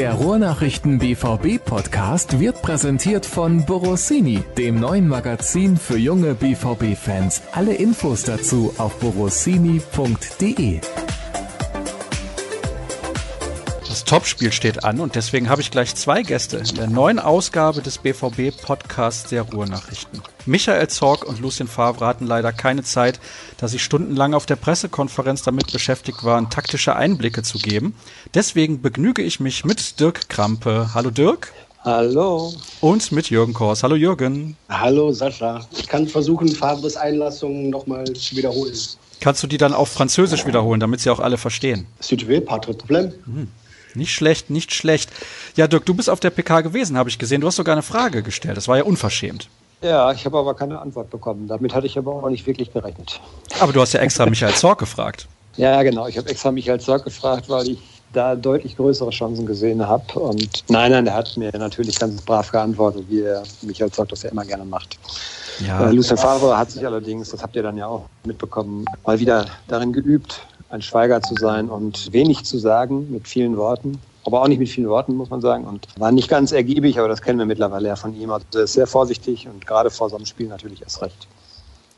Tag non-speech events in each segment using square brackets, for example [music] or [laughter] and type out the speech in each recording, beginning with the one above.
Der Ruhrnachrichten BVB Podcast wird präsentiert von Borossini, dem neuen Magazin für junge BVB Fans. Alle Infos dazu auf borossini.de. Topspiel steht an und deswegen habe ich gleich zwei Gäste in der neuen Ausgabe des BVB Podcasts der Ruhrnachrichten. Michael Zorg und Lucien Favre hatten leider keine Zeit, da sie stundenlang auf der Pressekonferenz damit beschäftigt waren, taktische Einblicke zu geben. Deswegen begnüge ich mich mit Dirk Krampe. Hallo Dirk. Hallo. Und mit Jürgen Kors. Hallo Jürgen. Hallo Sascha. Ich kann versuchen, Favres Einlassung nochmal zu wiederholen. Kannst du die dann auf Französisch wiederholen, damit sie auch alle verstehen? Si tu veux, pas de problème. Nicht schlecht, nicht schlecht. Ja, Dirk, du bist auf der PK gewesen, habe ich gesehen. Du hast sogar eine Frage gestellt. Das war ja unverschämt. Ja, ich habe aber keine Antwort bekommen. Damit hatte ich aber auch nicht wirklich gerechnet. Aber du hast ja extra Michael Zorg gefragt. Ja, genau. Ich habe extra Michael Zorg gefragt, weil ich da deutlich größere Chancen gesehen habe. Und nein, nein, der hat mir natürlich ganz brav geantwortet, wie er Michael Zorg das ja immer gerne macht. Ja. Äh, Lucien Favre hat sich allerdings, das habt ihr dann ja auch mitbekommen, mal wieder darin geübt, ein Schweiger zu sein und wenig zu sagen mit vielen Worten. Aber auch nicht mit vielen Worten, muss man sagen. Und war nicht ganz ergiebig, aber das kennen wir mittlerweile ja von ihm. Also er ist sehr vorsichtig und gerade vor so einem Spiel natürlich erst recht.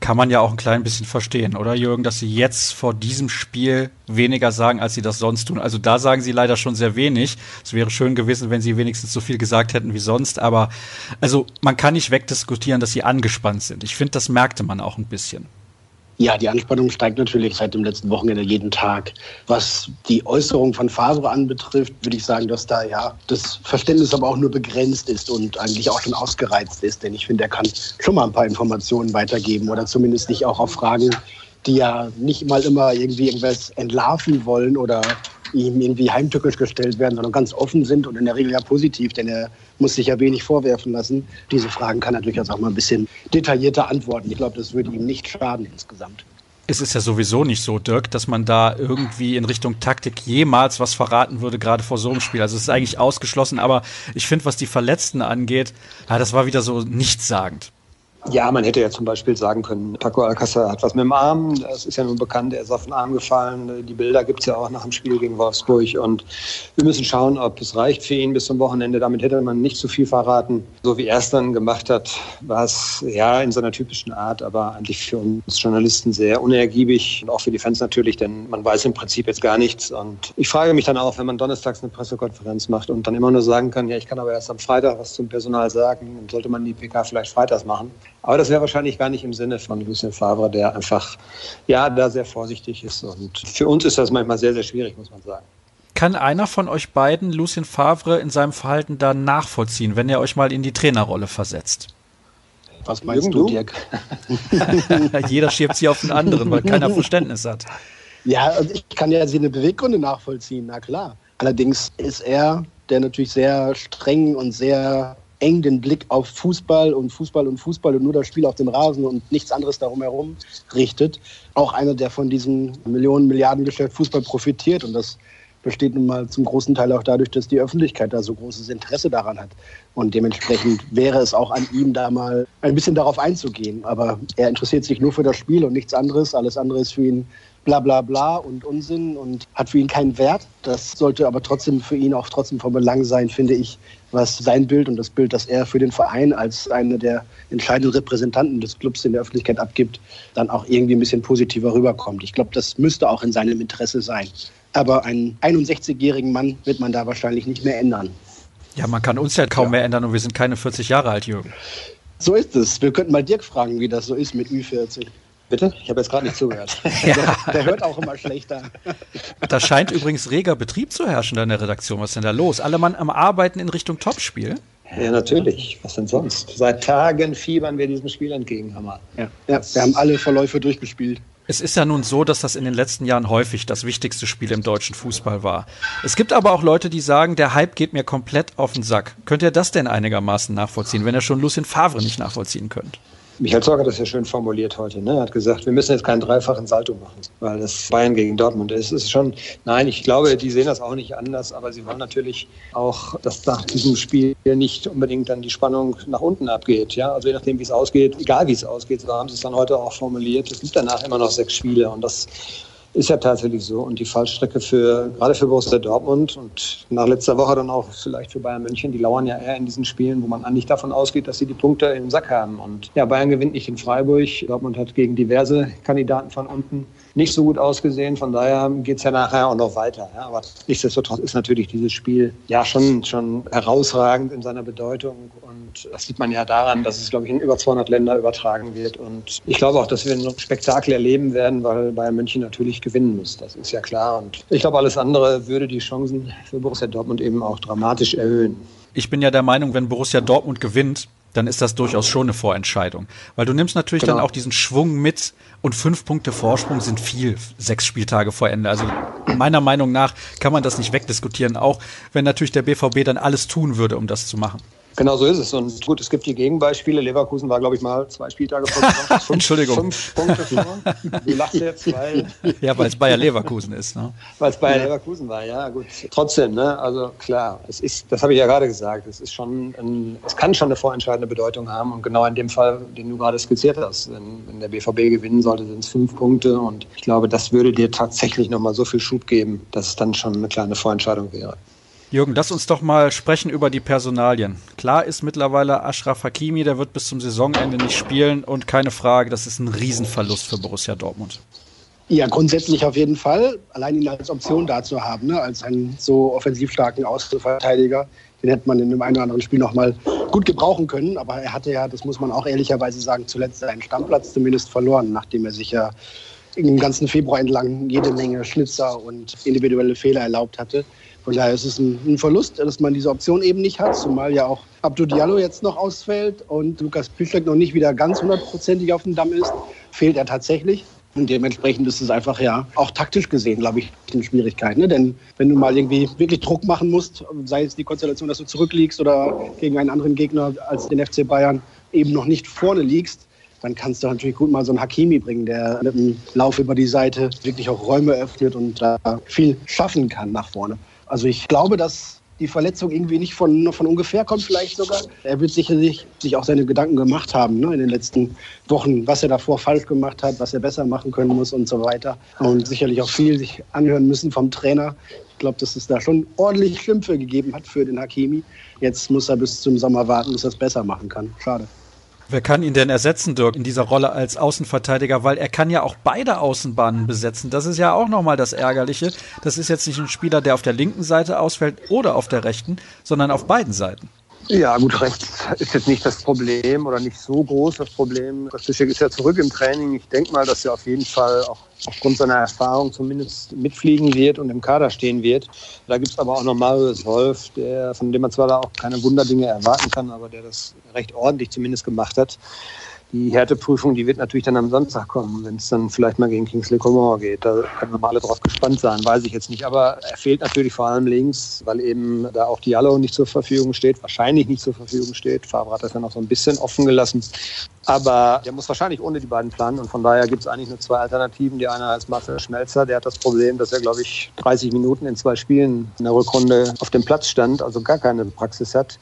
Kann man ja auch ein klein bisschen verstehen, oder Jürgen, dass sie jetzt vor diesem Spiel weniger sagen, als sie das sonst tun. Also da sagen sie leider schon sehr wenig. Es wäre schön gewesen, wenn sie wenigstens so viel gesagt hätten wie sonst. Aber also man kann nicht wegdiskutieren, dass sie angespannt sind. Ich finde, das merkte man auch ein bisschen. Ja, die Anspannung steigt natürlich seit dem letzten Wochenende jeden Tag. Was die Äußerung von Favre anbetrifft, würde ich sagen, dass da ja das Verständnis aber auch nur begrenzt ist und eigentlich auch schon ausgereizt ist. Denn ich finde, er kann schon mal ein paar Informationen weitergeben oder zumindest nicht auch auf Fragen, die ja nicht mal immer irgendwie irgendwas entlarven wollen oder ihm irgendwie heimtückisch gestellt werden, sondern ganz offen sind und in der Regel ja positiv, denn er muss sich ja wenig vorwerfen lassen. Diese Fragen kann er durchaus auch mal ein bisschen detaillierter antworten. Ich glaube, das würde ihm nicht schaden insgesamt. Es ist ja sowieso nicht so, Dirk, dass man da irgendwie in Richtung Taktik jemals was verraten würde, gerade vor so einem Spiel. Also es ist eigentlich ausgeschlossen, aber ich finde, was die Verletzten angeht, ja, das war wieder so nichtssagend. Ja, man hätte ja zum Beispiel sagen können, Paco Alcázar hat was mit dem Arm. Das ist ja nun bekannt, er ist auf den Arm gefallen. Die Bilder gibt's ja auch nach dem Spiel gegen Wolfsburg. Und wir müssen schauen, ob es reicht für ihn bis zum Wochenende. Damit hätte man nicht zu viel verraten. So wie er es dann gemacht hat, war es ja in seiner typischen Art, aber eigentlich für uns Journalisten sehr unergiebig und auch für die Fans natürlich, denn man weiß im Prinzip jetzt gar nichts. Und ich frage mich dann auch, wenn man donnerstags eine Pressekonferenz macht und dann immer nur sagen kann, ja, ich kann aber erst am Freitag was zum Personal sagen, dann sollte man die PK vielleicht freitags machen. Aber das wäre wahrscheinlich gar nicht im Sinne von Lucien Favre, der einfach, ja, da sehr vorsichtig ist. Und für uns ist das manchmal sehr, sehr schwierig, muss man sagen. Kann einer von euch beiden Lucien Favre in seinem Verhalten da nachvollziehen, wenn er euch mal in die Trainerrolle versetzt? Was meinst Jürgen, du, Dirk? [laughs] Jeder schiebt sie auf den anderen, weil keiner [laughs] Verständnis hat. Ja, also ich kann ja seine Beweggründe nachvollziehen, na klar. Allerdings ist er, der natürlich sehr streng und sehr eng den Blick auf Fußball und Fußball und Fußball und nur das Spiel auf dem Rasen und nichts anderes darum herum richtet. Auch einer, der von diesem Millionen, Milliarden Geschäft Fußball profitiert. Und das besteht nun mal zum großen Teil auch dadurch, dass die Öffentlichkeit da so großes Interesse daran hat. Und dementsprechend wäre es auch an ihm, da mal ein bisschen darauf einzugehen. Aber er interessiert sich nur für das Spiel und nichts anderes. Alles andere ist für ihn bla bla bla und Unsinn und hat für ihn keinen Wert. Das sollte aber trotzdem für ihn auch trotzdem von Belang sein, finde ich, was sein Bild und das Bild, das er für den Verein als einer der entscheidenden Repräsentanten des Clubs in der Öffentlichkeit abgibt, dann auch irgendwie ein bisschen positiver rüberkommt. Ich glaube, das müsste auch in seinem Interesse sein. Aber einen 61-jährigen Mann wird man da wahrscheinlich nicht mehr ändern. Ja, man kann uns ja kaum ja. mehr ändern und wir sind keine 40 Jahre alt, Jürgen. So ist es. Wir könnten mal Dirk fragen, wie das so ist mit Ü40. Bitte? Ich habe jetzt gerade nicht zugehört. [laughs] ja. der, der, hört auch immer schlechter. Da scheint übrigens reger Betrieb zu herrschen in der Redaktion. Was ist denn da los? Alle Mann am Arbeiten in Richtung Topspiel? Ja, natürlich. Was denn sonst? Seit Tagen fiebern wir diesem Spiel entgegen, Hammer. Ja, ja wir haben alle Verläufe durchgespielt. Es ist ja nun so, dass das in den letzten Jahren häufig das wichtigste Spiel im deutschen Fußball war. Es gibt aber auch Leute, die sagen, der Hype geht mir komplett auf den Sack. Könnt ihr das denn einigermaßen nachvollziehen, wenn ihr schon Lucien Favre nicht nachvollziehen könnt? Michael Zorc hat das ja schön formuliert heute. Ne? Er hat gesagt, wir müssen jetzt keinen dreifachen Salto machen, weil das Bayern gegen Dortmund ist. Es ist schon, nein, ich glaube, die sehen das auch nicht anders, aber sie wollen natürlich auch, dass nach diesem Spiel nicht unbedingt dann die Spannung nach unten abgeht. Ja? Also je nachdem, wie es ausgeht, egal wie es ausgeht, so haben sie es dann heute auch formuliert. Es gibt danach immer noch sechs Spiele und das ist ja tatsächlich so. Und die Fallstrecke für, gerade für Borussia Dortmund und nach letzter Woche dann auch vielleicht für Bayern München, die lauern ja eher in diesen Spielen, wo man eigentlich davon ausgeht, dass sie die Punkte im Sack haben. Und ja, Bayern gewinnt nicht in Freiburg. Dortmund hat gegen diverse Kandidaten von unten nicht so gut ausgesehen. Von daher geht es ja nachher auch noch weiter. Ja. Aber nichtsdestotrotz ist natürlich dieses Spiel ja schon, schon herausragend in seiner Bedeutung. Und das sieht man ja daran, dass es, glaube ich, in über 200 Länder übertragen wird. Und ich glaube auch, dass wir ein Spektakel erleben werden, weil Bayern München natürlich gewinnen muss. Das ist ja klar. Und ich glaube, alles andere würde die Chancen für Borussia Dortmund eben auch dramatisch erhöhen. Ich bin ja der Meinung, wenn Borussia Dortmund gewinnt, dann ist das durchaus schon eine Vorentscheidung. Weil du nimmst natürlich genau. dann auch diesen Schwung mit und fünf Punkte Vorsprung sind viel, sechs Spieltage vor Ende. Also meiner Meinung nach kann man das nicht wegdiskutieren, auch wenn natürlich der BVB dann alles tun würde, um das zu machen. Genau so ist es. Und gut, es gibt die Gegenbeispiele. Leverkusen war, glaube ich, mal zwei Spieltage vor [laughs] fünf, Entschuldigung. Fünf Punkte vor. Du lachst jetzt, weil. Ja, weil es Bayer Leverkusen ist. Ne? Weil es Bayer Leverkusen war, ja, gut. Trotzdem, ne, also klar, es ist, das habe ich ja gerade gesagt, es ist schon, ein, es kann schon eine vorentscheidende Bedeutung haben. Und genau in dem Fall, den du gerade skizziert hast, wenn, wenn der BVB gewinnen sollte, sind es fünf Punkte. Und ich glaube, das würde dir tatsächlich nochmal so viel Schub geben, dass es dann schon eine kleine Vorentscheidung wäre. Jürgen, lass uns doch mal sprechen über die Personalien. Klar ist mittlerweile Ashraf Hakimi, der wird bis zum Saisonende nicht spielen und keine Frage, das ist ein Riesenverlust für Borussia Dortmund. Ja, grundsätzlich auf jeden Fall. Allein ihn als Option da zu haben, ne? als einen so offensiv starken Außenverteidiger, den hätte man in einem einen oder anderen Spiel noch mal gut gebrauchen können. Aber er hatte ja, das muss man auch ehrlicherweise sagen, zuletzt seinen Stammplatz zumindest verloren, nachdem er sich ja im ganzen Februar entlang jede Menge Schnitzer und individuelle Fehler erlaubt hatte. Von daher ist es ein, ein, Verlust, dass man diese Option eben nicht hat, zumal ja auch Abdou Diallo jetzt noch ausfällt und Lukas Piszczek noch nicht wieder ganz hundertprozentig auf dem Damm ist, fehlt er tatsächlich. Und dementsprechend ist es einfach ja auch taktisch gesehen, glaube ich, eine Schwierigkeit. Ne? Denn wenn du mal irgendwie wirklich Druck machen musst, sei es die Konstellation, dass du zurückliegst oder gegen einen anderen Gegner als den FC Bayern eben noch nicht vorne liegst, dann kannst du natürlich gut mal so einen Hakimi bringen, der mit dem Lauf über die Seite wirklich auch Räume öffnet und da viel schaffen kann nach vorne. Also ich glaube, dass die Verletzung irgendwie nicht von, von ungefähr kommt, vielleicht sogar. Er wird sicherlich sich auch seine Gedanken gemacht haben ne, in den letzten Wochen, was er davor falsch gemacht hat, was er besser machen können muss und so weiter. Und sicherlich auch viel sich anhören müssen vom Trainer. Ich glaube, dass es da schon ordentlich Schimpfe gegeben hat für den Hakimi. Jetzt muss er bis zum Sommer warten, bis er es besser machen kann. Schade. Wer kann ihn denn ersetzen, Dirk, in dieser Rolle als Außenverteidiger? Weil er kann ja auch beide Außenbahnen besetzen. Das ist ja auch nochmal das Ärgerliche. Das ist jetzt nicht ein Spieler, der auf der linken Seite ausfällt oder auf der rechten, sondern auf beiden Seiten. Ja, gut, rechts ist jetzt nicht das Problem oder nicht so groß das Problem. Kostischek ist ja zurück im Training. Ich denke mal, dass er auf jeden Fall auch aufgrund seiner Erfahrung zumindest mitfliegen wird und im Kader stehen wird. Da gibt es aber auch noch Marius Wolf, der, von dem man zwar da auch keine Wunderdinge erwarten kann, aber der das recht ordentlich zumindest gemacht hat die Härteprüfung, die wird natürlich dann am Samstag kommen, wenn es dann vielleicht mal gegen Kingsley Coman geht. Da können wir mal alle drauf gespannt sein, weiß ich jetzt nicht. Aber er fehlt natürlich vor allem links, weil eben da auch Diallo nicht zur Verfügung steht, wahrscheinlich nicht zur Verfügung steht. Favre hat das ja noch so ein bisschen offen gelassen. Aber der muss wahrscheinlich ohne die beiden planen und von daher gibt es eigentlich nur zwei Alternativen. Die eine heißt Marcel Schmelzer, der hat das Problem, dass er, glaube ich, 30 Minuten in zwei Spielen in der Rückrunde auf dem Platz stand, also gar keine Praxis hat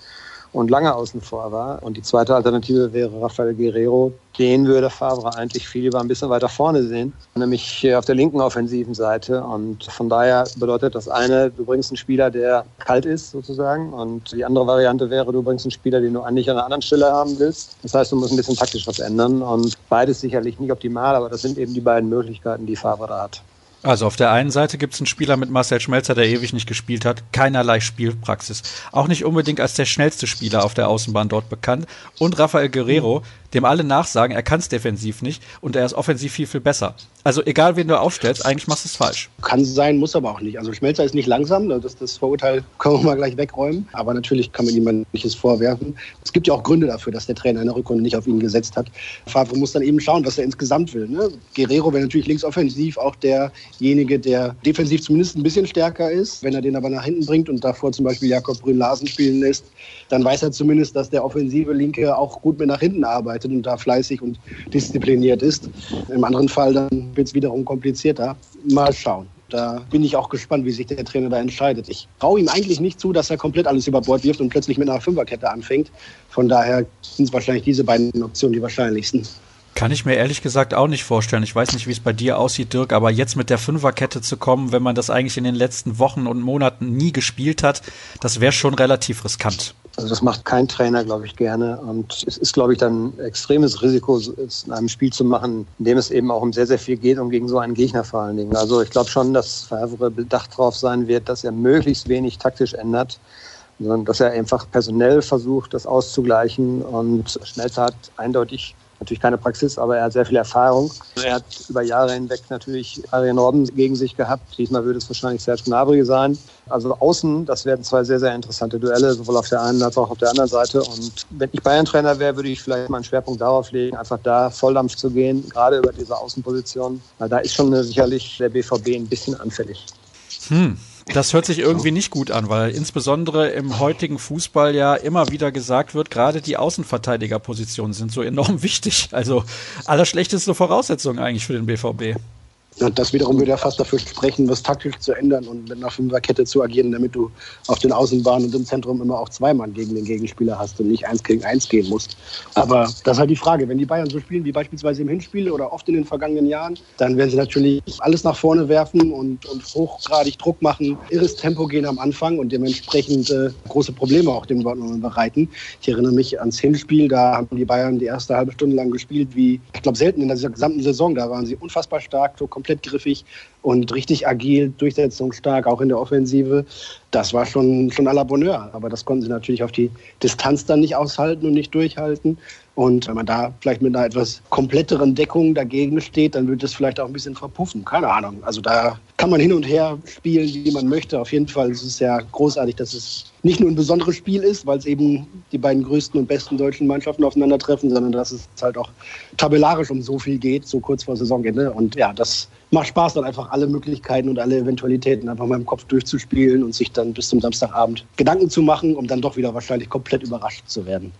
und lange außen vor war. Und die zweite Alternative wäre Rafael Guerrero. Den würde Favre eigentlich viel lieber ein bisschen weiter vorne sehen, nämlich auf der linken offensiven Seite. Und von daher bedeutet das eine, du bringst einen Spieler, der kalt ist sozusagen. Und die andere Variante wäre, du bringst einen Spieler, den du eigentlich an einer anderen Stelle haben willst. Das heißt, du musst ein bisschen taktisch was ändern. Und beides sicherlich nicht optimal, aber das sind eben die beiden Möglichkeiten, die Favre da hat. Also auf der einen Seite gibt es einen Spieler mit Marcel Schmelzer, der ewig nicht gespielt hat, keinerlei Spielpraxis. Auch nicht unbedingt als der schnellste Spieler auf der Außenbahn dort bekannt. Und Rafael Guerrero, dem alle nachsagen, er kann es defensiv nicht und er ist offensiv viel, viel besser. Also egal, wen du aufstellst, eigentlich machst du es falsch. Kann sein, muss aber auch nicht. Also Schmelzer ist nicht langsam, das, das Vorurteil können wir mal gleich wegräumen. Aber natürlich kann man ihm nichts vorwerfen. Es gibt ja auch Gründe dafür, dass der Trainer in der Rückrunde nicht auf ihn gesetzt hat. Favre muss dann eben schauen, was er insgesamt will. Ne? Guerrero wäre natürlich linksoffensiv auch derjenige, der defensiv zumindest ein bisschen stärker ist. Wenn er den aber nach hinten bringt und davor zum Beispiel Jakob Brünn-Larsen spielen lässt, dann weiß er zumindest, dass der offensive Linke auch gut mit nach hinten arbeitet und da fleißig und diszipliniert ist. Im anderen Fall dann wird es wiederum komplizierter. Mal schauen. Da bin ich auch gespannt, wie sich der Trainer da entscheidet. Ich traue ihm eigentlich nicht zu, dass er komplett alles über Bord wirft und plötzlich mit einer Fünferkette anfängt. Von daher sind es wahrscheinlich diese beiden Optionen die wahrscheinlichsten. Kann ich mir ehrlich gesagt auch nicht vorstellen. Ich weiß nicht, wie es bei dir aussieht, Dirk, aber jetzt mit der Fünferkette zu kommen, wenn man das eigentlich in den letzten Wochen und Monaten nie gespielt hat, das wäre schon relativ riskant. Also das macht kein Trainer, glaube ich, gerne. Und es ist, glaube ich, dann ein extremes Risiko, es in einem Spiel zu machen, in dem es eben auch um sehr, sehr viel geht und gegen so einen Gegner vor allen Dingen. Also ich glaube schon, dass Favre bedacht darauf sein wird, dass er möglichst wenig taktisch ändert sondern dass er einfach personell versucht, das auszugleichen. Und Schmelzer hat eindeutig natürlich keine Praxis, aber er hat sehr viel Erfahrung. Er hat über Jahre hinweg natürlich Arjen Robben gegen sich gehabt. Diesmal würde es wahrscheinlich Serge Gnabry sein. Also außen, das werden zwei sehr, sehr interessante Duelle, sowohl auf der einen als auch auf der anderen Seite. Und wenn ich Bayern-Trainer wäre, würde ich vielleicht meinen Schwerpunkt darauf legen, einfach da Volldampf zu gehen, gerade über diese Außenposition. Weil da ist schon sicherlich der BVB ein bisschen anfällig. Hm, das hört sich irgendwie nicht gut an, weil insbesondere im heutigen Fußball ja immer wieder gesagt wird, gerade die Außenverteidigerpositionen sind so enorm [laughs] wichtig. Also allerschlechteste Voraussetzung eigentlich für den BVB. Das wiederum würde ja fast dafür sprechen, was taktisch zu ändern und mit einer Fünferkette zu agieren, damit du auf den Außenbahnen und im Zentrum immer auch zwei Mann gegen den Gegenspieler hast und nicht eins gegen eins gehen musst. Aber das ist halt die Frage. Wenn die Bayern so spielen wie beispielsweise im Hinspiel oder oft in den vergangenen Jahren, dann werden sie natürlich alles nach vorne werfen und, und hochgradig Druck machen, irres Tempo gehen am Anfang und dementsprechend äh, große Probleme auch dem Dortmund bereiten. Ich erinnere mich ans Hinspiel, da haben die Bayern die erste halbe Stunde lang gespielt wie, ich glaube, selten in der gesamten Saison. Da waren sie unfassbar stark, so komplett komplett griffig und richtig agil, durchsetzungsstark, auch in der Offensive. Das war schon, schon à la Bonheur. Aber das konnten sie natürlich auf die Distanz dann nicht aushalten und nicht durchhalten. Und wenn man da vielleicht mit einer etwas kompletteren Deckung dagegen steht, dann wird es vielleicht auch ein bisschen verpuffen. Keine Ahnung. Also da kann man hin und her spielen, wie man möchte. Auf jeden Fall ist es ja großartig, dass es nicht nur ein besonderes Spiel ist, weil es eben die beiden größten und besten deutschen Mannschaften aufeinandertreffen, sondern dass es halt auch tabellarisch um so viel geht, so kurz vor Saisonende. Und ja, das macht Spaß, dann einfach alle Möglichkeiten und alle Eventualitäten einfach mal im Kopf durchzuspielen und sich dann bis zum Samstagabend Gedanken zu machen, um dann doch wieder wahrscheinlich komplett überrascht zu werden.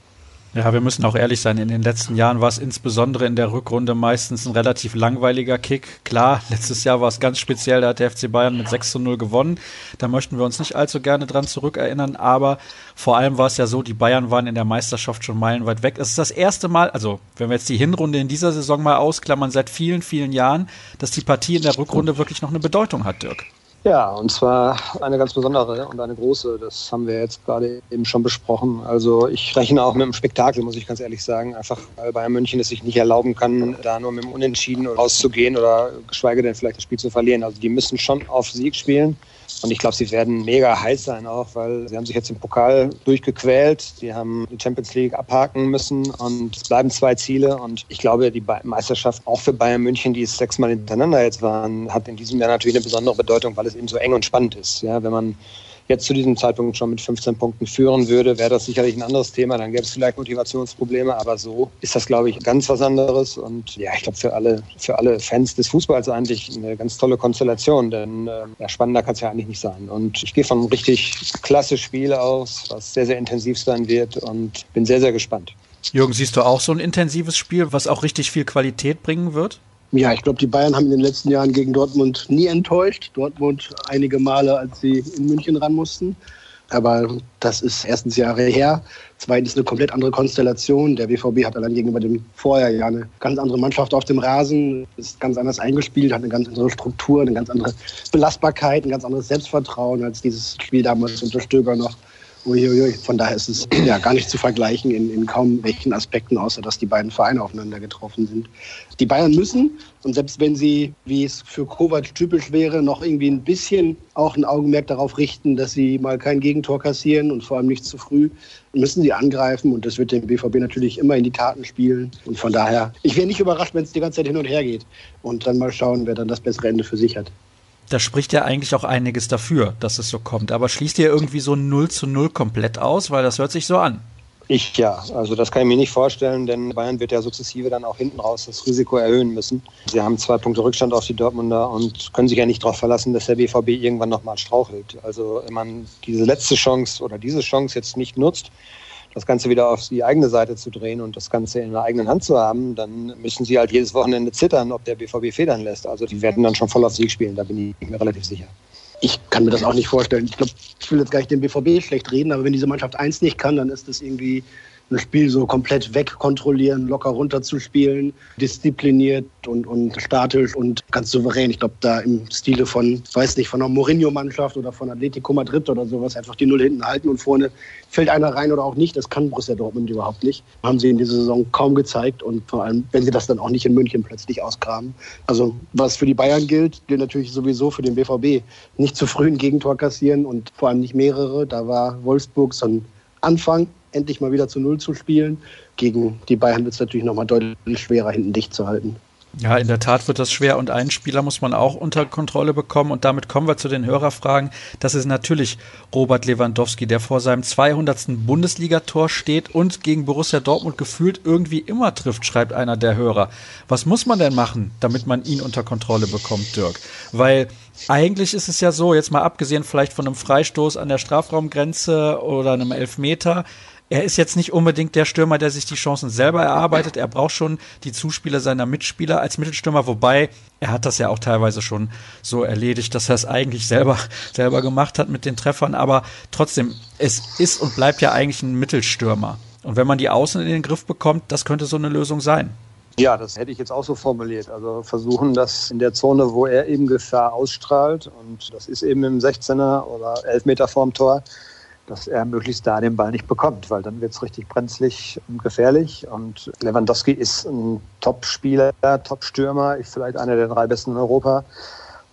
Ja, wir müssen auch ehrlich sein. In den letzten Jahren war es insbesondere in der Rückrunde meistens ein relativ langweiliger Kick. Klar, [laughs] letztes Jahr war es ganz speziell. Da hat der FC Bayern mit 6 zu 0 gewonnen. Da möchten wir uns nicht allzu gerne dran zurückerinnern. Aber vor allem war es ja so, die Bayern waren in der Meisterschaft schon meilenweit weg. Es ist das erste Mal, also wenn wir jetzt die Hinrunde in dieser Saison mal ausklammern, seit vielen, vielen Jahren, dass die Partie in der Rückrunde wirklich noch eine Bedeutung hat, Dirk. Ja, und zwar eine ganz besondere und eine große. Das haben wir jetzt gerade eben schon besprochen. Also ich rechne auch mit einem Spektakel, muss ich ganz ehrlich sagen. Einfach weil Bayern München es sich nicht erlauben kann, da nur mit dem Unentschieden rauszugehen oder geschweige denn vielleicht das Spiel zu verlieren. Also die müssen schon auf Sieg spielen. Und ich glaube, sie werden mega heiß sein auch, weil sie haben sich jetzt im Pokal durchgequält. Sie haben die Champions League abhaken müssen und es bleiben zwei Ziele. Und ich glaube, die Meisterschaft auch für Bayern München, die es sechsmal hintereinander jetzt waren, hat in diesem Jahr natürlich eine besondere Bedeutung, weil es eben so eng und spannend ist. Ja, wenn man jetzt zu diesem Zeitpunkt schon mit 15 Punkten führen würde, wäre das sicherlich ein anderes Thema. Dann gäbe es vielleicht Motivationsprobleme, aber so ist das, glaube ich, ganz was anderes. Und ja, ich glaube, für alle, für alle Fans des Fußballs eigentlich eine ganz tolle Konstellation, denn äh, ja, spannender kann es ja eigentlich nicht sein. Und ich gehe von einem richtig klasse Spiel aus, was sehr, sehr intensiv sein wird und bin sehr, sehr gespannt. Jürgen, siehst du auch so ein intensives Spiel, was auch richtig viel Qualität bringen wird? Ja, ich glaube, die Bayern haben in den letzten Jahren gegen Dortmund nie enttäuscht. Dortmund einige Male, als sie in München ran mussten. Aber das ist erstens Jahre her. Zweitens eine komplett andere Konstellation. Der BVB hat allein gegenüber dem Vorjahr eine ganz andere Mannschaft auf dem Rasen, ist ganz anders eingespielt, hat eine ganz andere Struktur, eine ganz andere Belastbarkeit, ein ganz anderes Selbstvertrauen als dieses Spiel damals unter Stöger noch. Uiuiui. Von daher ist es ja gar nicht zu vergleichen in, in kaum welchen Aspekten, außer dass die beiden Vereine aufeinander getroffen sind. Die Bayern müssen, und selbst wenn sie, wie es für Kovac typisch wäre, noch irgendwie ein bisschen auch ein Augenmerk darauf richten, dass sie mal kein Gegentor kassieren und vor allem nicht zu früh, müssen sie angreifen. Und das wird dem BVB natürlich immer in die Karten spielen. Und von daher, ich wäre nicht überrascht, wenn es die ganze Zeit hin und her geht. Und dann mal schauen, wer dann das bessere Ende für sich hat da spricht ja eigentlich auch einiges dafür, dass es so kommt. Aber schließt ihr irgendwie so 0 zu 0 komplett aus, weil das hört sich so an. Ich ja, also das kann ich mir nicht vorstellen, denn Bayern wird ja sukzessive dann auch hinten raus das Risiko erhöhen müssen. Sie haben zwei Punkte Rückstand auf die Dortmunder und können sich ja nicht darauf verlassen, dass der BVB irgendwann nochmal strauchelt. Also wenn man diese letzte Chance oder diese Chance jetzt nicht nutzt, das Ganze wieder auf die eigene Seite zu drehen und das Ganze in der eigenen Hand zu haben, dann müssen sie halt jedes Wochenende zittern, ob der BVB federn lässt. Also die werden dann schon voll auf Sieg spielen, da bin ich mir relativ sicher. Ich kann mir das auch nicht vorstellen. Ich glaube, ich will jetzt gar nicht den BVB schlecht reden, aber wenn diese Mannschaft eins nicht kann, dann ist das irgendwie ein Spiel so komplett wegkontrollieren, locker runterzuspielen, diszipliniert und, und statisch und ganz souverän. Ich glaube, da im Stile von, weiß nicht, von einer Mourinho-Mannschaft oder von Atletico Madrid oder sowas, einfach die Null hinten halten und vorne fällt einer rein oder auch nicht. Das kann Borussia Dortmund überhaupt nicht. Haben sie in dieser Saison kaum gezeigt und vor allem, wenn sie das dann auch nicht in München plötzlich ausgraben. Also was für die Bayern gilt, gilt natürlich sowieso für den BVB. Nicht zu früh ein Gegentor kassieren und vor allem nicht mehrere. Da war Wolfsburg so ein Anfang, endlich mal wieder zu Null zu spielen. Gegen die Bayern wird es natürlich nochmal deutlich schwerer, hinten dicht zu halten. Ja, in der Tat wird das schwer und einen Spieler muss man auch unter Kontrolle bekommen und damit kommen wir zu den Hörerfragen. Das ist natürlich Robert Lewandowski, der vor seinem 200. Bundesligator steht und gegen Borussia Dortmund gefühlt irgendwie immer trifft, schreibt einer der Hörer. Was muss man denn machen, damit man ihn unter Kontrolle bekommt, Dirk? Weil eigentlich ist es ja so, jetzt mal abgesehen vielleicht von einem Freistoß an der Strafraumgrenze oder einem Elfmeter, er ist jetzt nicht unbedingt der Stürmer, der sich die Chancen selber erarbeitet. Er braucht schon die Zuspieler seiner Mitspieler als Mittelstürmer, wobei er hat das ja auch teilweise schon so erledigt, dass er es eigentlich selber, [laughs] selber gemacht hat mit den Treffern. Aber trotzdem, es ist und bleibt ja eigentlich ein Mittelstürmer. Und wenn man die Außen in den Griff bekommt, das könnte so eine Lösung sein. Ja, das hätte ich jetzt auch so formuliert. Also versuchen, dass in der Zone, wo er eben Gefahr ausstrahlt, und das ist eben im 16er oder 11 Meter vorm Tor, dass er möglichst da den Ball nicht bekommt, weil dann wird es richtig brenzlig und gefährlich. Und Lewandowski ist ein Top-Spieler, Top-Stürmer, vielleicht einer der drei besten in Europa.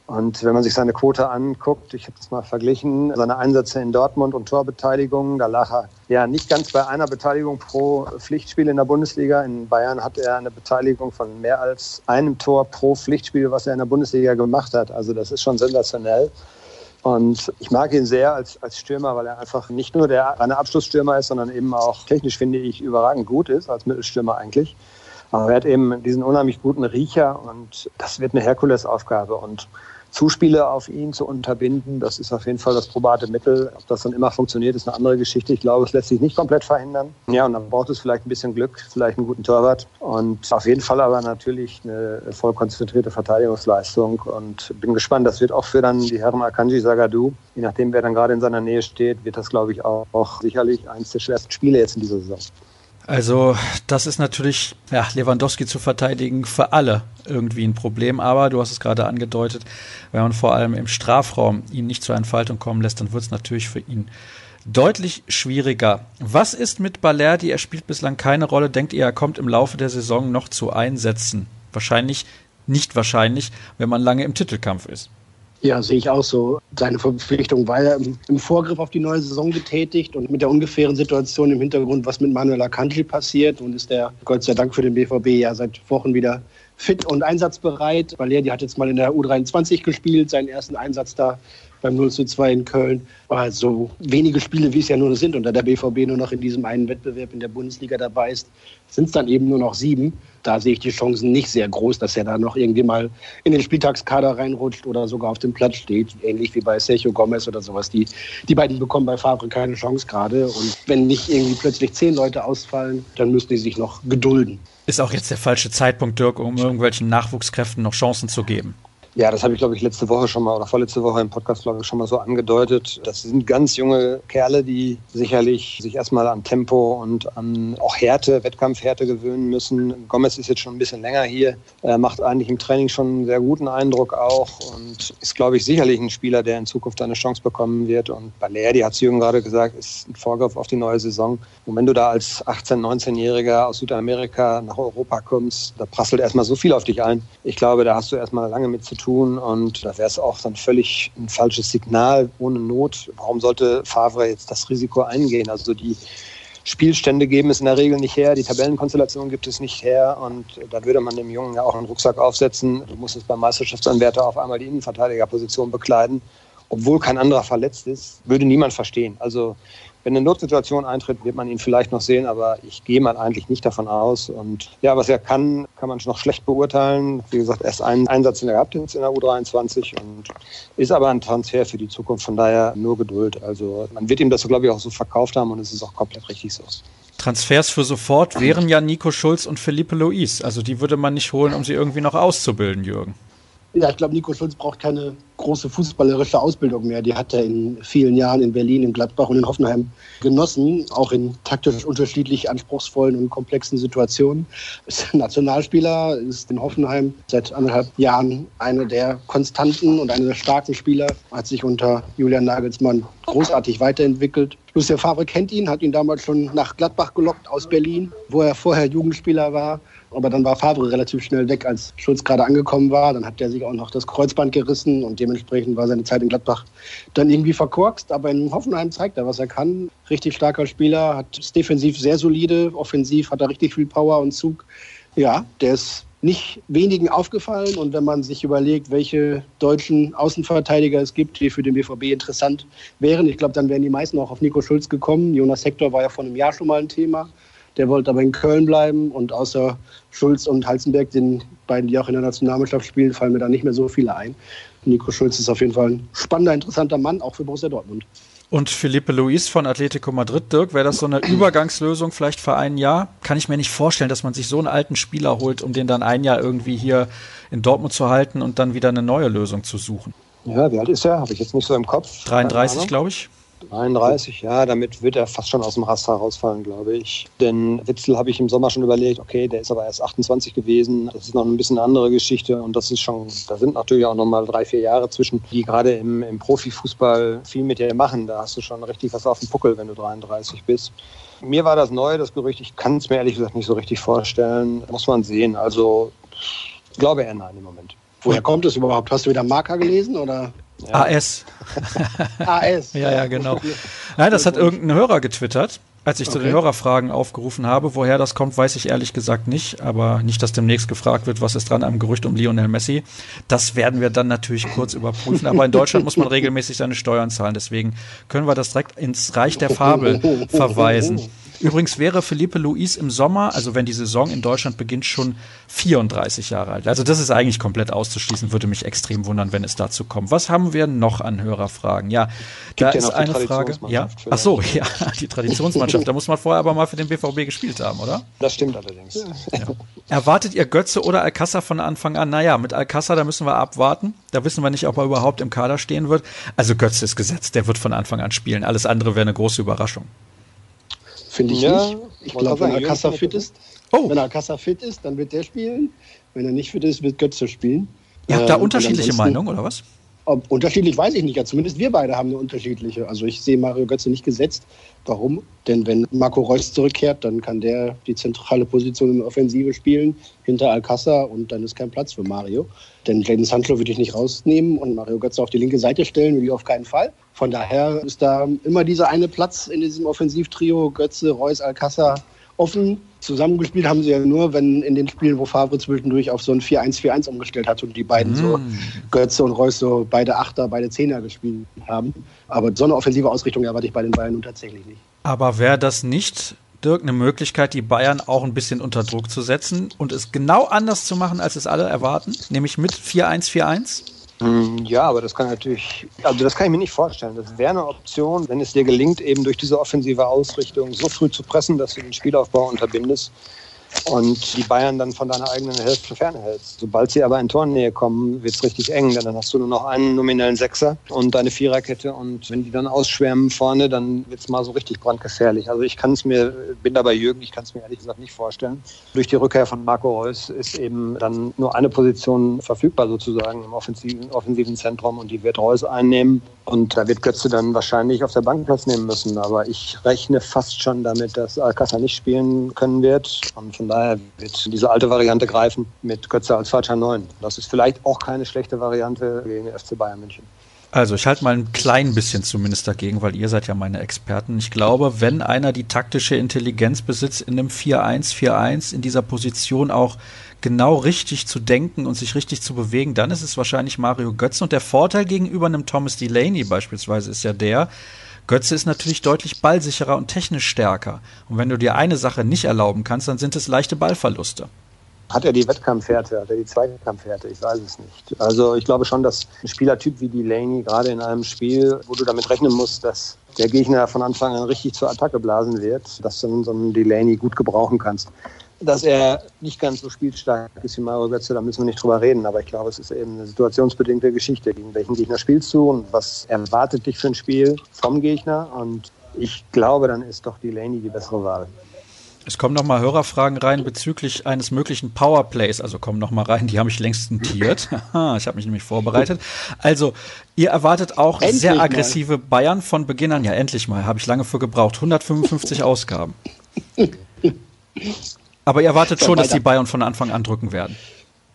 Und wenn man sich seine Quote anguckt, ich habe das mal verglichen, seine Einsätze in Dortmund und Torbeteiligung, da lag er ja nicht ganz bei einer Beteiligung pro Pflichtspiel in der Bundesliga. In Bayern hat er eine Beteiligung von mehr als einem Tor pro Pflichtspiel, was er in der Bundesliga gemacht hat. Also das ist schon sensationell. Und ich mag ihn sehr als, als Stürmer, weil er einfach nicht nur der reine Abschlussstürmer ist, sondern eben auch technisch, finde ich, überragend gut ist, als Mittelstürmer eigentlich. Aber er hat eben diesen unheimlich guten Riecher und das wird eine Herkulesaufgabe. Und Zuspiele auf ihn zu unterbinden. Das ist auf jeden Fall das probate Mittel. Ob das dann immer funktioniert, ist eine andere Geschichte. Ich glaube, es lässt sich nicht komplett verhindern. Ja, und dann braucht es vielleicht ein bisschen Glück, vielleicht einen guten Torwart und auf jeden Fall aber natürlich eine voll konzentrierte Verteidigungsleistung. Und bin gespannt. Das wird auch für dann die Herren Akanji Sagadu, je nachdem, wer dann gerade in seiner Nähe steht, wird das, glaube ich, auch, auch sicherlich eines der schwersten Spiele jetzt in dieser Saison. Also das ist natürlich, ja, Lewandowski zu verteidigen für alle irgendwie ein Problem. Aber du hast es gerade angedeutet, wenn man vor allem im Strafraum ihn nicht zur Entfaltung kommen lässt, dann wird es natürlich für ihn deutlich schwieriger. Was ist mit Balerdi? Er spielt bislang keine Rolle. Denkt ihr, er kommt im Laufe der Saison noch zu Einsätzen? Wahrscheinlich nicht wahrscheinlich, wenn man lange im Titelkampf ist. Ja, sehe ich auch so. Seine Verpflichtung war ja im, Vorgriff auf die neue Saison getätigt und mit der ungefähren Situation im Hintergrund, was mit Manuel Akanji passiert und ist der Gott sei Dank für den BVB ja seit Wochen wieder fit und einsatzbereit. Valerdi hat jetzt mal in der U23 gespielt, seinen ersten Einsatz da beim 0 zu 2 in Köln. Aber so wenige Spiele, wie es ja nur sind, und da der BVB nur noch in diesem einen Wettbewerb in der Bundesliga dabei ist, sind es dann eben nur noch sieben. Da sehe ich die Chancen nicht sehr groß, dass er da noch irgendwie mal in den Spieltagskader reinrutscht oder sogar auf dem Platz steht, ähnlich wie bei Sergio Gomez oder sowas. Die, die beiden bekommen bei Favre keine Chance gerade. Und wenn nicht irgendwie plötzlich zehn Leute ausfallen, dann müssen die sich noch gedulden. Ist auch jetzt der falsche Zeitpunkt, Dirk, um irgendwelchen Nachwuchskräften noch Chancen zu geben. Ja, das habe ich, glaube ich, letzte Woche schon mal oder vorletzte Woche im Podcast, glaube ich, schon mal so angedeutet. Das sind ganz junge Kerle, die sicherlich sich erstmal an Tempo und an auch Härte, Wettkampfhärte gewöhnen müssen. Gomez ist jetzt schon ein bisschen länger hier, er macht eigentlich im Training schon einen sehr guten Eindruck auch und ist, glaube ich, sicherlich ein Spieler, der in Zukunft eine Chance bekommen wird. Und Balerdi, hat Jürgen gerade gesagt, ist ein Vorgriff auf die neue Saison. Und wenn du da als 18-, 19-Jähriger aus Südamerika nach Europa kommst, da prasselt erstmal so viel auf dich ein. Ich glaube, da hast du erstmal lange mit zu tun tun und da wäre es auch dann völlig ein falsches Signal ohne Not. Warum sollte Favre jetzt das Risiko eingehen? Also die Spielstände geben es in der Regel nicht her, die Tabellenkonstellation gibt es nicht her und da würde man dem Jungen ja auch einen Rucksack aufsetzen. Du musst jetzt beim Meisterschaftsanwärter auf einmal die Innenverteidigerposition bekleiden, obwohl kein anderer verletzt ist, würde niemand verstehen. Also wenn eine Notsituation eintritt, wird man ihn vielleicht noch sehen, aber ich gehe mal eigentlich nicht davon aus. Und ja, was er kann, kann man noch schlecht beurteilen. Wie gesagt, erst einen Einsatz in der gehabt in der U23 und ist aber ein Transfer für die Zukunft. Von daher nur Geduld. Also man wird ihm das, glaube ich, auch so verkauft haben und es ist auch komplett richtig so. Transfers für sofort wären ja Nico Schulz und Felipe Luis. Also die würde man nicht holen, um sie irgendwie noch auszubilden, Jürgen. Ja, ich glaube, Nico Schulz braucht keine große fußballerische Ausbildung mehr. Die hat er in vielen Jahren in Berlin, in Gladbach und in Hoffenheim genossen, auch in taktisch unterschiedlich anspruchsvollen und komplexen Situationen. Ist Nationalspieler, ist in Hoffenheim seit anderthalb Jahren einer der konstanten und einer der starken Spieler, hat sich unter Julian Nagelsmann großartig weiterentwickelt. Lucien Favre kennt ihn, hat ihn damals schon nach Gladbach gelockt aus Berlin, wo er vorher Jugendspieler war. Aber dann war Favre relativ schnell weg, als Schulz gerade angekommen war. Dann hat er sich auch noch das Kreuzband gerissen und dementsprechend war seine Zeit in Gladbach dann irgendwie verkorkst. Aber in Hoffenheim zeigt er, was er kann. Richtig starker Spieler, hat ist defensiv sehr solide, offensiv hat er richtig viel Power und Zug. Ja, der ist nicht wenigen aufgefallen. Und wenn man sich überlegt, welche deutschen Außenverteidiger es gibt, die für den BVB interessant wären, ich glaube, dann wären die meisten auch auf Nico Schulz gekommen. Jonas Hector war ja vor einem Jahr schon mal ein Thema. Der wollte aber in Köln bleiben und außer Schulz und Halzenberg, den beiden, die auch in der Nationalmannschaft spielen, fallen mir da nicht mehr so viele ein. Nico Schulz ist auf jeden Fall ein spannender, interessanter Mann, auch für Borussia Dortmund. Und Felipe Luis von Atletico Madrid, Dirk, wäre das so eine Übergangslösung vielleicht für ein Jahr? Kann ich mir nicht vorstellen, dass man sich so einen alten Spieler holt, um den dann ein Jahr irgendwie hier in Dortmund zu halten und dann wieder eine neue Lösung zu suchen. Ja, wie alt ist er? Habe ich jetzt nicht so im Kopf. 33, glaube ich. 33, ja, damit wird er fast schon aus dem Raster rausfallen, glaube ich. Denn Witzel habe ich im Sommer schon überlegt, okay, der ist aber erst 28 gewesen. Das ist noch ein bisschen eine andere Geschichte und das ist schon, da sind natürlich auch noch mal drei, vier Jahre zwischen, die gerade im, im Profifußball viel mit dir machen. Da hast du schon richtig was auf dem Puckel, wenn du 33 bist. Mir war das neu, das Gerücht. Ich kann es mir ehrlich gesagt nicht so richtig vorstellen. Muss man sehen. Also, glaube eher nein im Moment. Woher kommt es überhaupt? Hast du wieder Marker gelesen oder? Ja. AS. [laughs] AS. ja, ja, genau. Nein, das hat irgendein Hörer getwittert. Als ich okay. zu den Hörerfragen aufgerufen habe, woher das kommt, weiß ich ehrlich gesagt nicht. Aber nicht, dass demnächst gefragt wird, was ist dran am Gerücht um Lionel Messi. Das werden wir dann natürlich kurz überprüfen. Aber in Deutschland muss man regelmäßig seine Steuern zahlen. Deswegen können wir das direkt ins Reich der Fabel [laughs] verweisen. Übrigens wäre Felipe Luis im Sommer, also wenn die Saison in Deutschland beginnt, schon 34 Jahre alt. Also das ist eigentlich komplett auszuschließen, würde mich extrem wundern, wenn es dazu kommt. Was haben wir noch an Hörerfragen? Ja, Gibt da ist eine Frage. Ja, ach so, ja, die Traditionsmannschaft. da muss man vorher aber mal für den BVB gespielt haben, oder? Das stimmt allerdings. Ja. Erwartet ihr Götze oder Alcázar von Anfang an? Naja, mit Alcázar, da müssen wir abwarten. Da wissen wir nicht, ob er überhaupt im Kader stehen wird. Also Götze ist gesetzt, der wird von Anfang an spielen. Alles andere wäre eine große Überraschung. Finde ich ja, nicht. Ich glaube, wenn Alcázar fit ist, oh. wenn Alcázar fit ist, dann wird der spielen. Wenn er nicht fit ist, wird Götze spielen. Ihr habt da ähm, unterschiedliche Meinungen, oder was? Ob, unterschiedlich weiß ich nicht. Ja, zumindest wir beide haben eine unterschiedliche. Also ich sehe Mario Götze nicht gesetzt. Warum? Denn wenn Marco Reus zurückkehrt, dann kann der die zentrale Position in der Offensive spielen, hinter Alcázar und dann ist kein Platz für Mario. Denn Jaden Sancho würde ich nicht rausnehmen und Mario Götze auf die linke Seite stellen, will ich auf keinen Fall. Von daher ist da immer dieser eine Platz in diesem Offensivtrio Götze, Reus, Alcázar offen. Zusammengespielt haben sie ja nur, wenn in den Spielen, wo Favre zwischendurch auf so ein 4-1-4-1 umgestellt hat und die beiden mm. so, Götze und Reus, so beide Achter, beide Zehner gespielt haben. Aber so eine offensive Ausrichtung erwarte ich bei den Bayern nun tatsächlich nicht. Aber wäre das nicht, Dirk, eine Möglichkeit, die Bayern auch ein bisschen unter Druck zu setzen und es genau anders zu machen, als es alle erwarten? Nämlich mit 4-1-4-1? Hm, ja, aber das kann natürlich, also das kann ich mir nicht vorstellen. Das wäre eine Option, wenn es dir gelingt, eben durch diese offensive Ausrichtung so früh zu pressen, dass du den Spielaufbau unterbindest und die Bayern dann von deiner eigenen Hälfte fernhältst. Sobald sie aber in Tornähe kommen, wird es richtig eng, denn dann hast du nur noch einen nominellen Sechser und deine Viererkette und wenn die dann ausschwärmen vorne, dann wird es mal so richtig brandgefährlich. Also ich kann es mir, bin da bei Jürgen, ich kann es mir ehrlich gesagt nicht vorstellen. Durch die Rückkehr von Marco Reus ist eben dann nur eine Position verfügbar sozusagen im offensiven, offensiven Zentrum und die wird Reus einnehmen und da wird Götze dann wahrscheinlich auf der Bank Platz nehmen müssen. Aber ich rechne fast schon damit, dass Alcázar nicht spielen können wird. Und von daher wird diese alte Variante greifen mit Götze als falscher Neun. Das ist vielleicht auch keine schlechte Variante gegen FC Bayern München. Also ich halte mal ein klein bisschen zumindest dagegen, weil ihr seid ja meine Experten. Ich glaube, wenn einer die taktische Intelligenz besitzt, in einem 4-1-4-1 in dieser Position auch genau richtig zu denken und sich richtig zu bewegen, dann ist es wahrscheinlich Mario Götze. Und der Vorteil gegenüber einem Thomas Delaney beispielsweise ist ja der, Götze ist natürlich deutlich ballsicherer und technisch stärker. Und wenn du dir eine Sache nicht erlauben kannst, dann sind es leichte Ballverluste. Hat er die Wettkampfhärte, hat er die Zweikampfhärte? Ich weiß es nicht. Also ich glaube schon, dass ein Spielertyp wie Delaney gerade in einem Spiel, wo du damit rechnen musst, dass der Gegner von Anfang an richtig zur Attacke blasen wird, dass du so einen Delaney gut gebrauchen kannst. Dass er nicht ganz so spielstark ist wie Mario Götze, da müssen wir nicht drüber reden. Aber ich glaube, es ist eben eine situationsbedingte Geschichte. Gegen welchen Gegner spielst du und was erwartet dich für ein Spiel vom Gegner? Und ich glaube, dann ist doch Delaney die bessere Wahl. Es kommen nochmal Hörerfragen rein bezüglich eines möglichen Powerplays. Also kommen nochmal rein, die habe ich längst notiert. [laughs] ich habe mich nämlich vorbereitet. Also, ihr erwartet auch endlich sehr aggressive mal. Bayern von Beginn an. Ja, endlich mal. Habe ich lange für gebraucht. 155 Ausgaben. [laughs] Aber ihr erwartet schon, dass die Bayern von Anfang an drücken werden.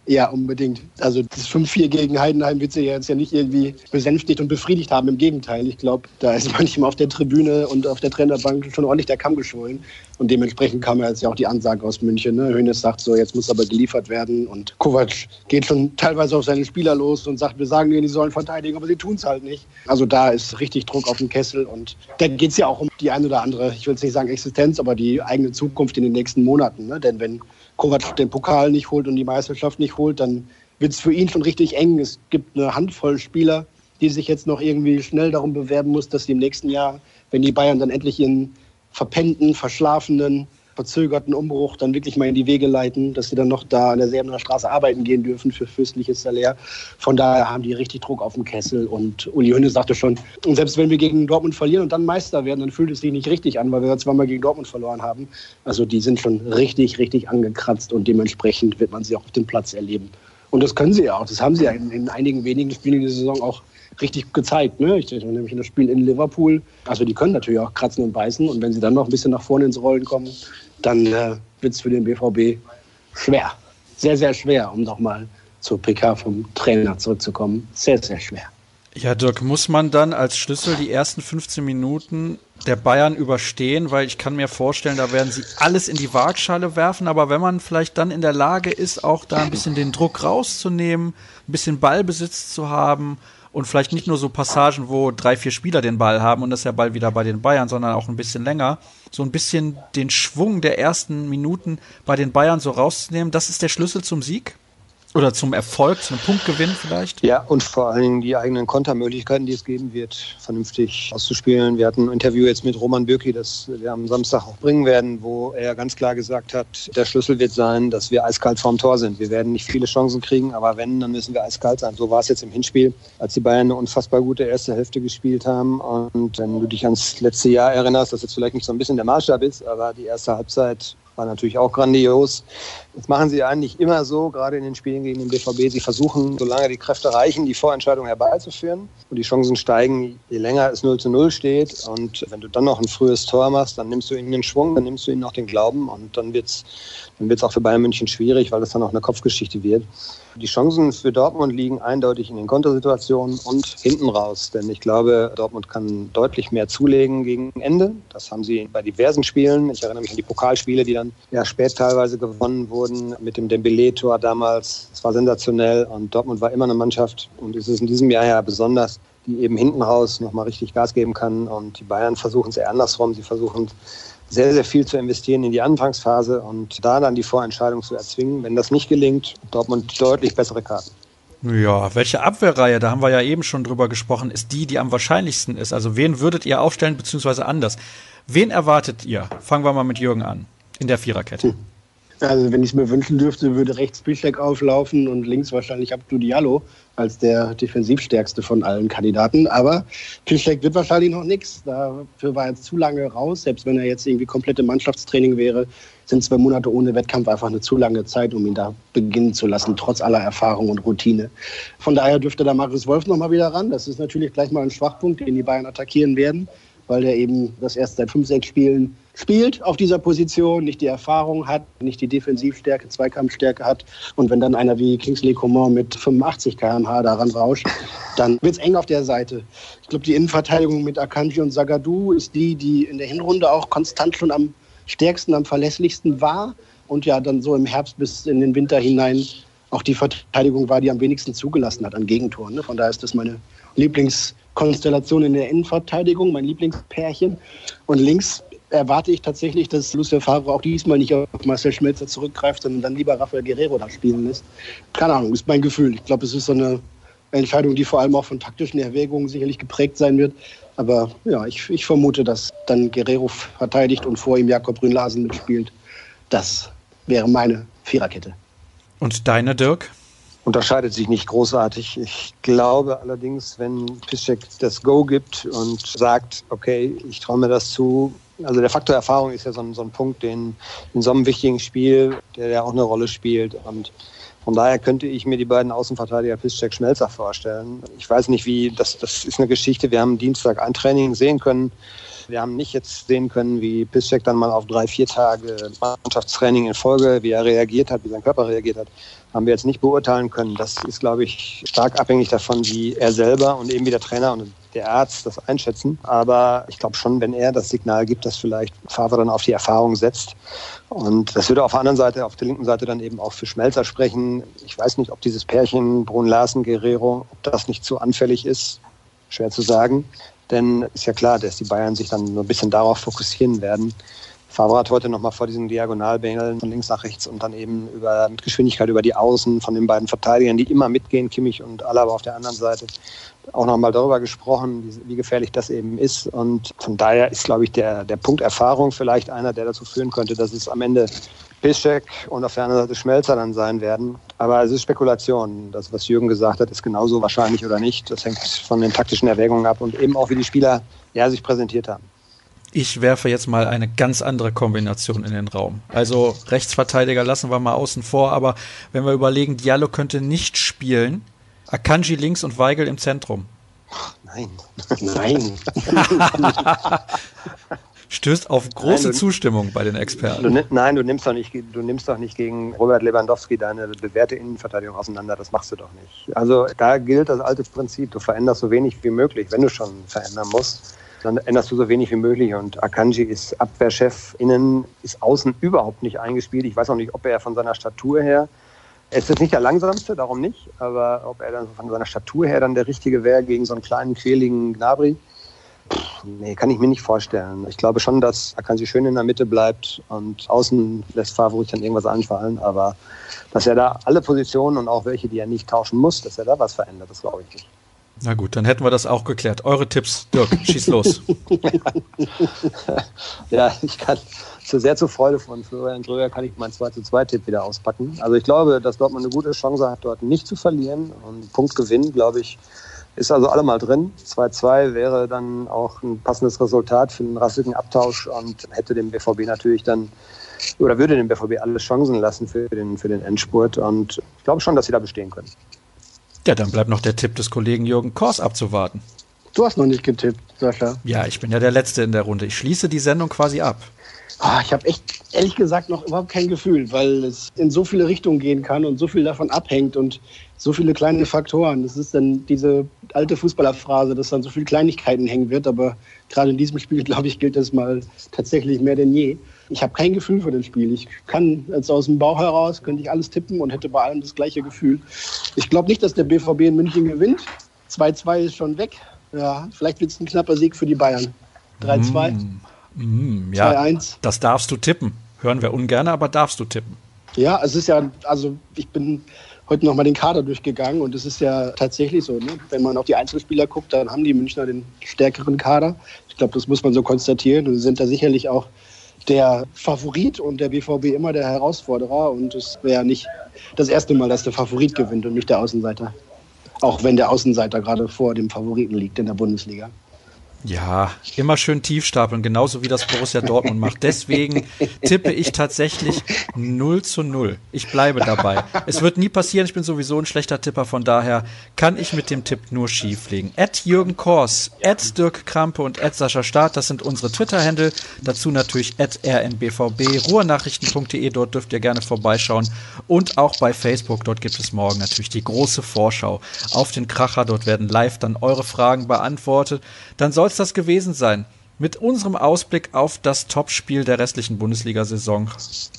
Ja, unbedingt. Also das 5-4 gegen Heidenheim wird sie jetzt ja nicht irgendwie besänftigt und befriedigt haben. Im Gegenteil. Ich glaube, da ist [laughs] manchmal auf der Tribüne und auf der Trainerbank schon ordentlich der Kamm geschwollen. Und dementsprechend kam ja jetzt ja auch die Ansage aus München. Ne? Hönes sagt so, jetzt muss aber geliefert werden. Und Kovac geht schon teilweise auf seine Spieler los und sagt, wir sagen ihnen, die sollen verteidigen, aber sie tun es halt nicht. Also da ist richtig Druck auf den Kessel. Und da geht es ja auch um die ein oder andere, ich will jetzt nicht sagen Existenz, aber die eigene Zukunft in den nächsten Monaten. Ne? Denn wenn Kovac den Pokal nicht holt und die Meisterschaft nicht holt, dann wird es für ihn schon richtig eng. Es gibt eine Handvoll Spieler, die sich jetzt noch irgendwie schnell darum bewerben muss, dass sie im nächsten Jahr, wenn die Bayern dann endlich ihren verpennten, verschlafenen, verzögerten Umbruch dann wirklich mal in die Wege leiten, dass sie dann noch da an der Säbener Straße arbeiten gehen dürfen für fürstliches Salär. Von daher haben die richtig Druck auf dem Kessel und Uli Hünne sagte schon, und selbst wenn wir gegen Dortmund verlieren und dann Meister werden, dann fühlt es sich nicht richtig an, weil wir zweimal gegen Dortmund verloren haben. Also die sind schon richtig, richtig angekratzt und dementsprechend wird man sie auch auf dem Platz erleben. Und das können sie ja auch. Das haben sie ja in, in einigen wenigen Spielen in der Saison auch richtig gezeigt. Ne? Ich denke nämlich in das Spiel in Liverpool. Also die können natürlich auch kratzen und beißen. Und wenn sie dann noch ein bisschen nach vorne ins Rollen kommen, dann äh, wird es für den BVB schwer. Sehr, sehr schwer, um nochmal zur PK vom Trainer zurückzukommen. Sehr, sehr schwer. Ja, Dirk, muss man dann als Schlüssel die ersten 15 Minuten der Bayern überstehen, weil ich kann mir vorstellen, da werden sie alles in die Waagschale werfen, aber wenn man vielleicht dann in der Lage ist, auch da ein bisschen den Druck rauszunehmen, ein bisschen Ballbesitz zu haben und vielleicht nicht nur so Passagen, wo drei, vier Spieler den Ball haben und das ist der Ball wieder bei den Bayern, sondern auch ein bisschen länger, so ein bisschen den Schwung der ersten Minuten bei den Bayern so rauszunehmen, das ist der Schlüssel zum Sieg? Oder zum Erfolg, zum Punktgewinn vielleicht? Ja, und vor allen Dingen die eigenen Kontermöglichkeiten, die es geben wird, vernünftig auszuspielen. Wir hatten ein Interview jetzt mit Roman Bürki, das wir am Samstag auch bringen werden, wo er ganz klar gesagt hat, der Schlüssel wird sein, dass wir eiskalt vorm Tor sind. Wir werden nicht viele Chancen kriegen, aber wenn, dann müssen wir eiskalt sein. So war es jetzt im Hinspiel, als die Bayern eine unfassbar gute erste Hälfte gespielt haben. Und wenn du dich ans letzte Jahr erinnerst, das jetzt vielleicht nicht so ein bisschen der Maßstab ist, aber die erste Halbzeit war natürlich auch grandios. Das machen sie eigentlich immer so, gerade in den Spielen gegen den BVB. Sie versuchen, solange die Kräfte reichen, die Vorentscheidung herbeizuführen. Und die Chancen steigen, je länger es 0 zu 0 steht. Und wenn du dann noch ein frühes Tor machst, dann nimmst du ihnen den Schwung, dann nimmst du ihnen noch den Glauben. Und dann wird es dann wird's auch für Bayern München schwierig, weil das dann auch eine Kopfgeschichte wird. Die Chancen für Dortmund liegen eindeutig in den Kontersituationen und hinten raus. Denn ich glaube, Dortmund kann deutlich mehr zulegen gegen Ende. Das haben sie bei diversen Spielen. Ich erinnere mich an die Pokalspiele, die dann ja spät teilweise gewonnen wurden mit dem Dembele-Tor damals. Es war sensationell und Dortmund war immer eine Mannschaft und ist es in diesem Jahr ja besonders, die eben hinten raus nochmal richtig Gas geben kann. Und die Bayern versuchen es eher andersrum. Sie versuchen sehr, sehr viel zu investieren in die Anfangsphase und da dann die Vorentscheidung zu erzwingen. Wenn das nicht gelingt, Dortmund deutlich bessere Karten. Ja, welche Abwehrreihe, da haben wir ja eben schon drüber gesprochen, ist die, die am wahrscheinlichsten ist. Also wen würdet ihr aufstellen, beziehungsweise anders? Wen erwartet ihr? Fangen wir mal mit Jürgen an, in der Viererkette. Hm. Also wenn ich es mir wünschen dürfte, würde rechts Bischek auflaufen und links wahrscheinlich Abdu Diallo als der defensivstärkste von allen Kandidaten. Aber Piszczek wird wahrscheinlich noch nichts. Dafür war er jetzt zu lange raus. Selbst wenn er jetzt irgendwie komplette Mannschaftstraining wäre, sind zwei Monate ohne Wettkampf einfach eine zu lange Zeit, um ihn da beginnen zu lassen, trotz aller Erfahrung und Routine. Von daher dürfte da Marius Wolf noch mal wieder ran. Das ist natürlich gleich mal ein Schwachpunkt, den die Bayern attackieren werden, weil der eben das erst seit fünf, sechs Spielen spielt auf dieser Position, nicht die Erfahrung hat, nicht die Defensivstärke, Zweikampfstärke hat. Und wenn dann einer wie Kingsley Coman mit 85 km/h daran rauscht, dann wird es eng auf der Seite. Ich glaube, die Innenverteidigung mit Akanji und Zagadou ist die, die in der Hinrunde auch konstant schon am stärksten, am verlässlichsten war. Und ja, dann so im Herbst bis in den Winter hinein auch die Verteidigung war, die am wenigsten zugelassen hat an Gegentoren. Ne? Von daher ist das meine Lieblingskonstellation in der Innenverteidigung, mein Lieblingspärchen. Und links erwarte ich tatsächlich, dass Lucian Favre auch diesmal nicht auf Marcel Schmelzer zurückgreift, sondern dann lieber Rafael Guerrero da spielen lässt. Keine Ahnung, ist mein Gefühl. Ich glaube, es ist so eine Entscheidung, die vor allem auch von taktischen Erwägungen sicherlich geprägt sein wird. Aber ja, ich, ich vermute, dass dann Guerrero verteidigt und vor ihm Jakob Brünlasen mitspielt. Das wäre meine Viererkette. Und deine, Dirk? Unterscheidet sich nicht großartig. Ich glaube allerdings, wenn Piszczek das Go gibt und sagt, okay, ich traue mir das zu, also der Faktor Erfahrung ist ja so ein, so ein Punkt, den in so einem wichtigen Spiel, der ja auch eine Rolle spielt. Und von daher könnte ich mir die beiden Außenverteidiger Piszczek Schmelzer vorstellen. Ich weiß nicht, wie, das, das ist eine Geschichte. Wir haben Dienstag ein Training sehen können. Wir haben nicht jetzt sehen können, wie Piszczek dann mal auf drei, vier Tage Mannschaftstraining in Folge, wie er reagiert hat, wie sein Körper reagiert hat, haben wir jetzt nicht beurteilen können. Das ist, glaube ich, stark abhängig davon, wie er selber und eben wie der Trainer und der Arzt das einschätzen. Aber ich glaube schon, wenn er das Signal gibt, dass vielleicht Favre dann auf die Erfahrung setzt. Und das würde auf der anderen Seite, auf der linken Seite dann eben auch für Schmelzer sprechen. Ich weiß nicht, ob dieses Pärchen Brun Larsen Guerrero, ob das nicht zu anfällig ist. Schwer zu sagen. Denn ist ja klar, dass die Bayern sich dann nur ein bisschen darauf fokussieren werden. Favre hat heute nochmal vor diesen Diagonalbängeln von links nach rechts und dann eben über, mit Geschwindigkeit über die Außen von den beiden Verteidigern, die immer mitgehen, Kimmich und Alaba auf der anderen Seite, auch nochmal darüber gesprochen, wie, wie, gefährlich das eben ist. Und von daher ist, glaube ich, der, der Punkt Erfahrung vielleicht einer, der dazu führen könnte, dass es am Ende Piszczek und auf der anderen Seite Schmelzer dann sein werden. Aber es ist Spekulation. Das, was Jürgen gesagt hat, ist genauso wahrscheinlich oder nicht. Das hängt von den taktischen Erwägungen ab und eben auch, wie die Spieler ja, sich präsentiert haben. Ich werfe jetzt mal eine ganz andere Kombination in den Raum. Also Rechtsverteidiger lassen wir mal außen vor, aber wenn wir überlegen, Diallo könnte nicht spielen, Akanji links und Weigel im Zentrum. Nein. Nein. [laughs] [laughs] [laughs] Stößt auf große nein, du, Zustimmung bei den Experten. Du, nein, du nimmst, doch nicht, du nimmst doch nicht gegen Robert Lewandowski deine bewährte Innenverteidigung auseinander. Das machst du doch nicht. Also da gilt das alte Prinzip. Du veränderst so wenig wie möglich, wenn du schon verändern musst dann änderst du so wenig wie möglich. Und Akanji ist Abwehrchef innen, ist außen überhaupt nicht eingespielt. Ich weiß auch nicht, ob er von seiner Statur her, er ist jetzt nicht der langsamste, darum nicht, aber ob er dann von seiner Statur her dann der richtige wäre gegen so einen kleinen, quäligen Gnabry. Pff, nee, kann ich mir nicht vorstellen. Ich glaube schon, dass Akanji schön in der Mitte bleibt und außen lässt Favorit dann irgendwas anfallen, aber dass er da alle Positionen und auch welche, die er nicht tauschen muss, dass er da was verändert, das glaube ich nicht. Na gut, dann hätten wir das auch geklärt. Eure Tipps, Dirk, schieß los. [laughs] ja, ich kann zu sehr zur Freude von Florian Gröger kann ich meinen 2 zu 2 Tipp wieder auspacken. Also ich glaube, dass Dortmund eine gute Chance hat, dort nicht zu verlieren. Und Punktgewinn, glaube ich, ist also allemal drin. 2-2 wäre dann auch ein passendes Resultat für einen rassigen Abtausch und hätte dem BVB natürlich dann oder würde dem BVB alle Chancen lassen für den, für den Endspurt. Und ich glaube schon, dass sie da bestehen können. Ja, dann bleibt noch der Tipp des Kollegen Jürgen Kors abzuwarten. Du hast noch nicht getippt, Sascha. Ja, ich bin ja der Letzte in der Runde. Ich schließe die Sendung quasi ab. Oh, ich habe echt, ehrlich gesagt, noch überhaupt kein Gefühl, weil es in so viele Richtungen gehen kann und so viel davon abhängt und so viele kleine Faktoren. Das ist dann diese alte Fußballerphrase, dass dann so viele Kleinigkeiten hängen wird. Aber gerade in diesem Spiel, [laughs] glaube ich, gilt das mal tatsächlich mehr denn je. Ich habe kein Gefühl für das Spiel. Ich kann jetzt aus dem Bauch heraus, könnte ich alles tippen und hätte bei allem das gleiche Gefühl. Ich glaube nicht, dass der BVB in München gewinnt. 2-2 ist schon weg. Ja, vielleicht wird es ein knapper Sieg für die Bayern. 3-2. Mm, mm, ja, 2-1. Das darfst du tippen. Hören wir ungern, aber darfst du tippen. Ja, es ist ja, also ich bin heute nochmal den Kader durchgegangen und es ist ja tatsächlich so, ne? wenn man auf die Einzelspieler guckt, dann haben die Münchner den stärkeren Kader. Ich glaube, das muss man so konstatieren und sie sind da sicherlich auch der Favorit und der BVB immer der Herausforderer. Und es wäre nicht das erste Mal, dass der Favorit gewinnt und nicht der Außenseiter. Auch wenn der Außenseiter gerade vor dem Favoriten liegt in der Bundesliga. Ja, immer schön tief stapeln, genauso wie das Borussia Dortmund macht. Deswegen tippe ich tatsächlich 0 zu 0. Ich bleibe dabei. Es wird nie passieren, ich bin sowieso ein schlechter Tipper, von daher kann ich mit dem Tipp nur schief liegen. At Jürgen Kors, at Dirk Krampe und at Sascha Staat, das sind unsere Twitter-Händel. Dazu natürlich at rmbvb, ruhrnachrichten.de, dort dürft ihr gerne vorbeischauen. Und auch bei Facebook, dort gibt es morgen natürlich die große Vorschau auf den Kracher. Dort werden live dann eure Fragen beantwortet. Dann soll es das gewesen sein. Mit unserem Ausblick auf das Topspiel der restlichen Bundesliga-Saison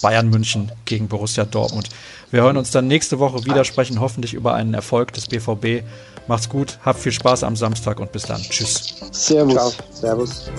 Bayern München gegen Borussia Dortmund. Wir hören uns dann nächste Woche wieder, sprechen hoffentlich über einen Erfolg des BVB. Macht's gut, habt viel Spaß am Samstag und bis dann. Tschüss. Servus. Ciao. Servus.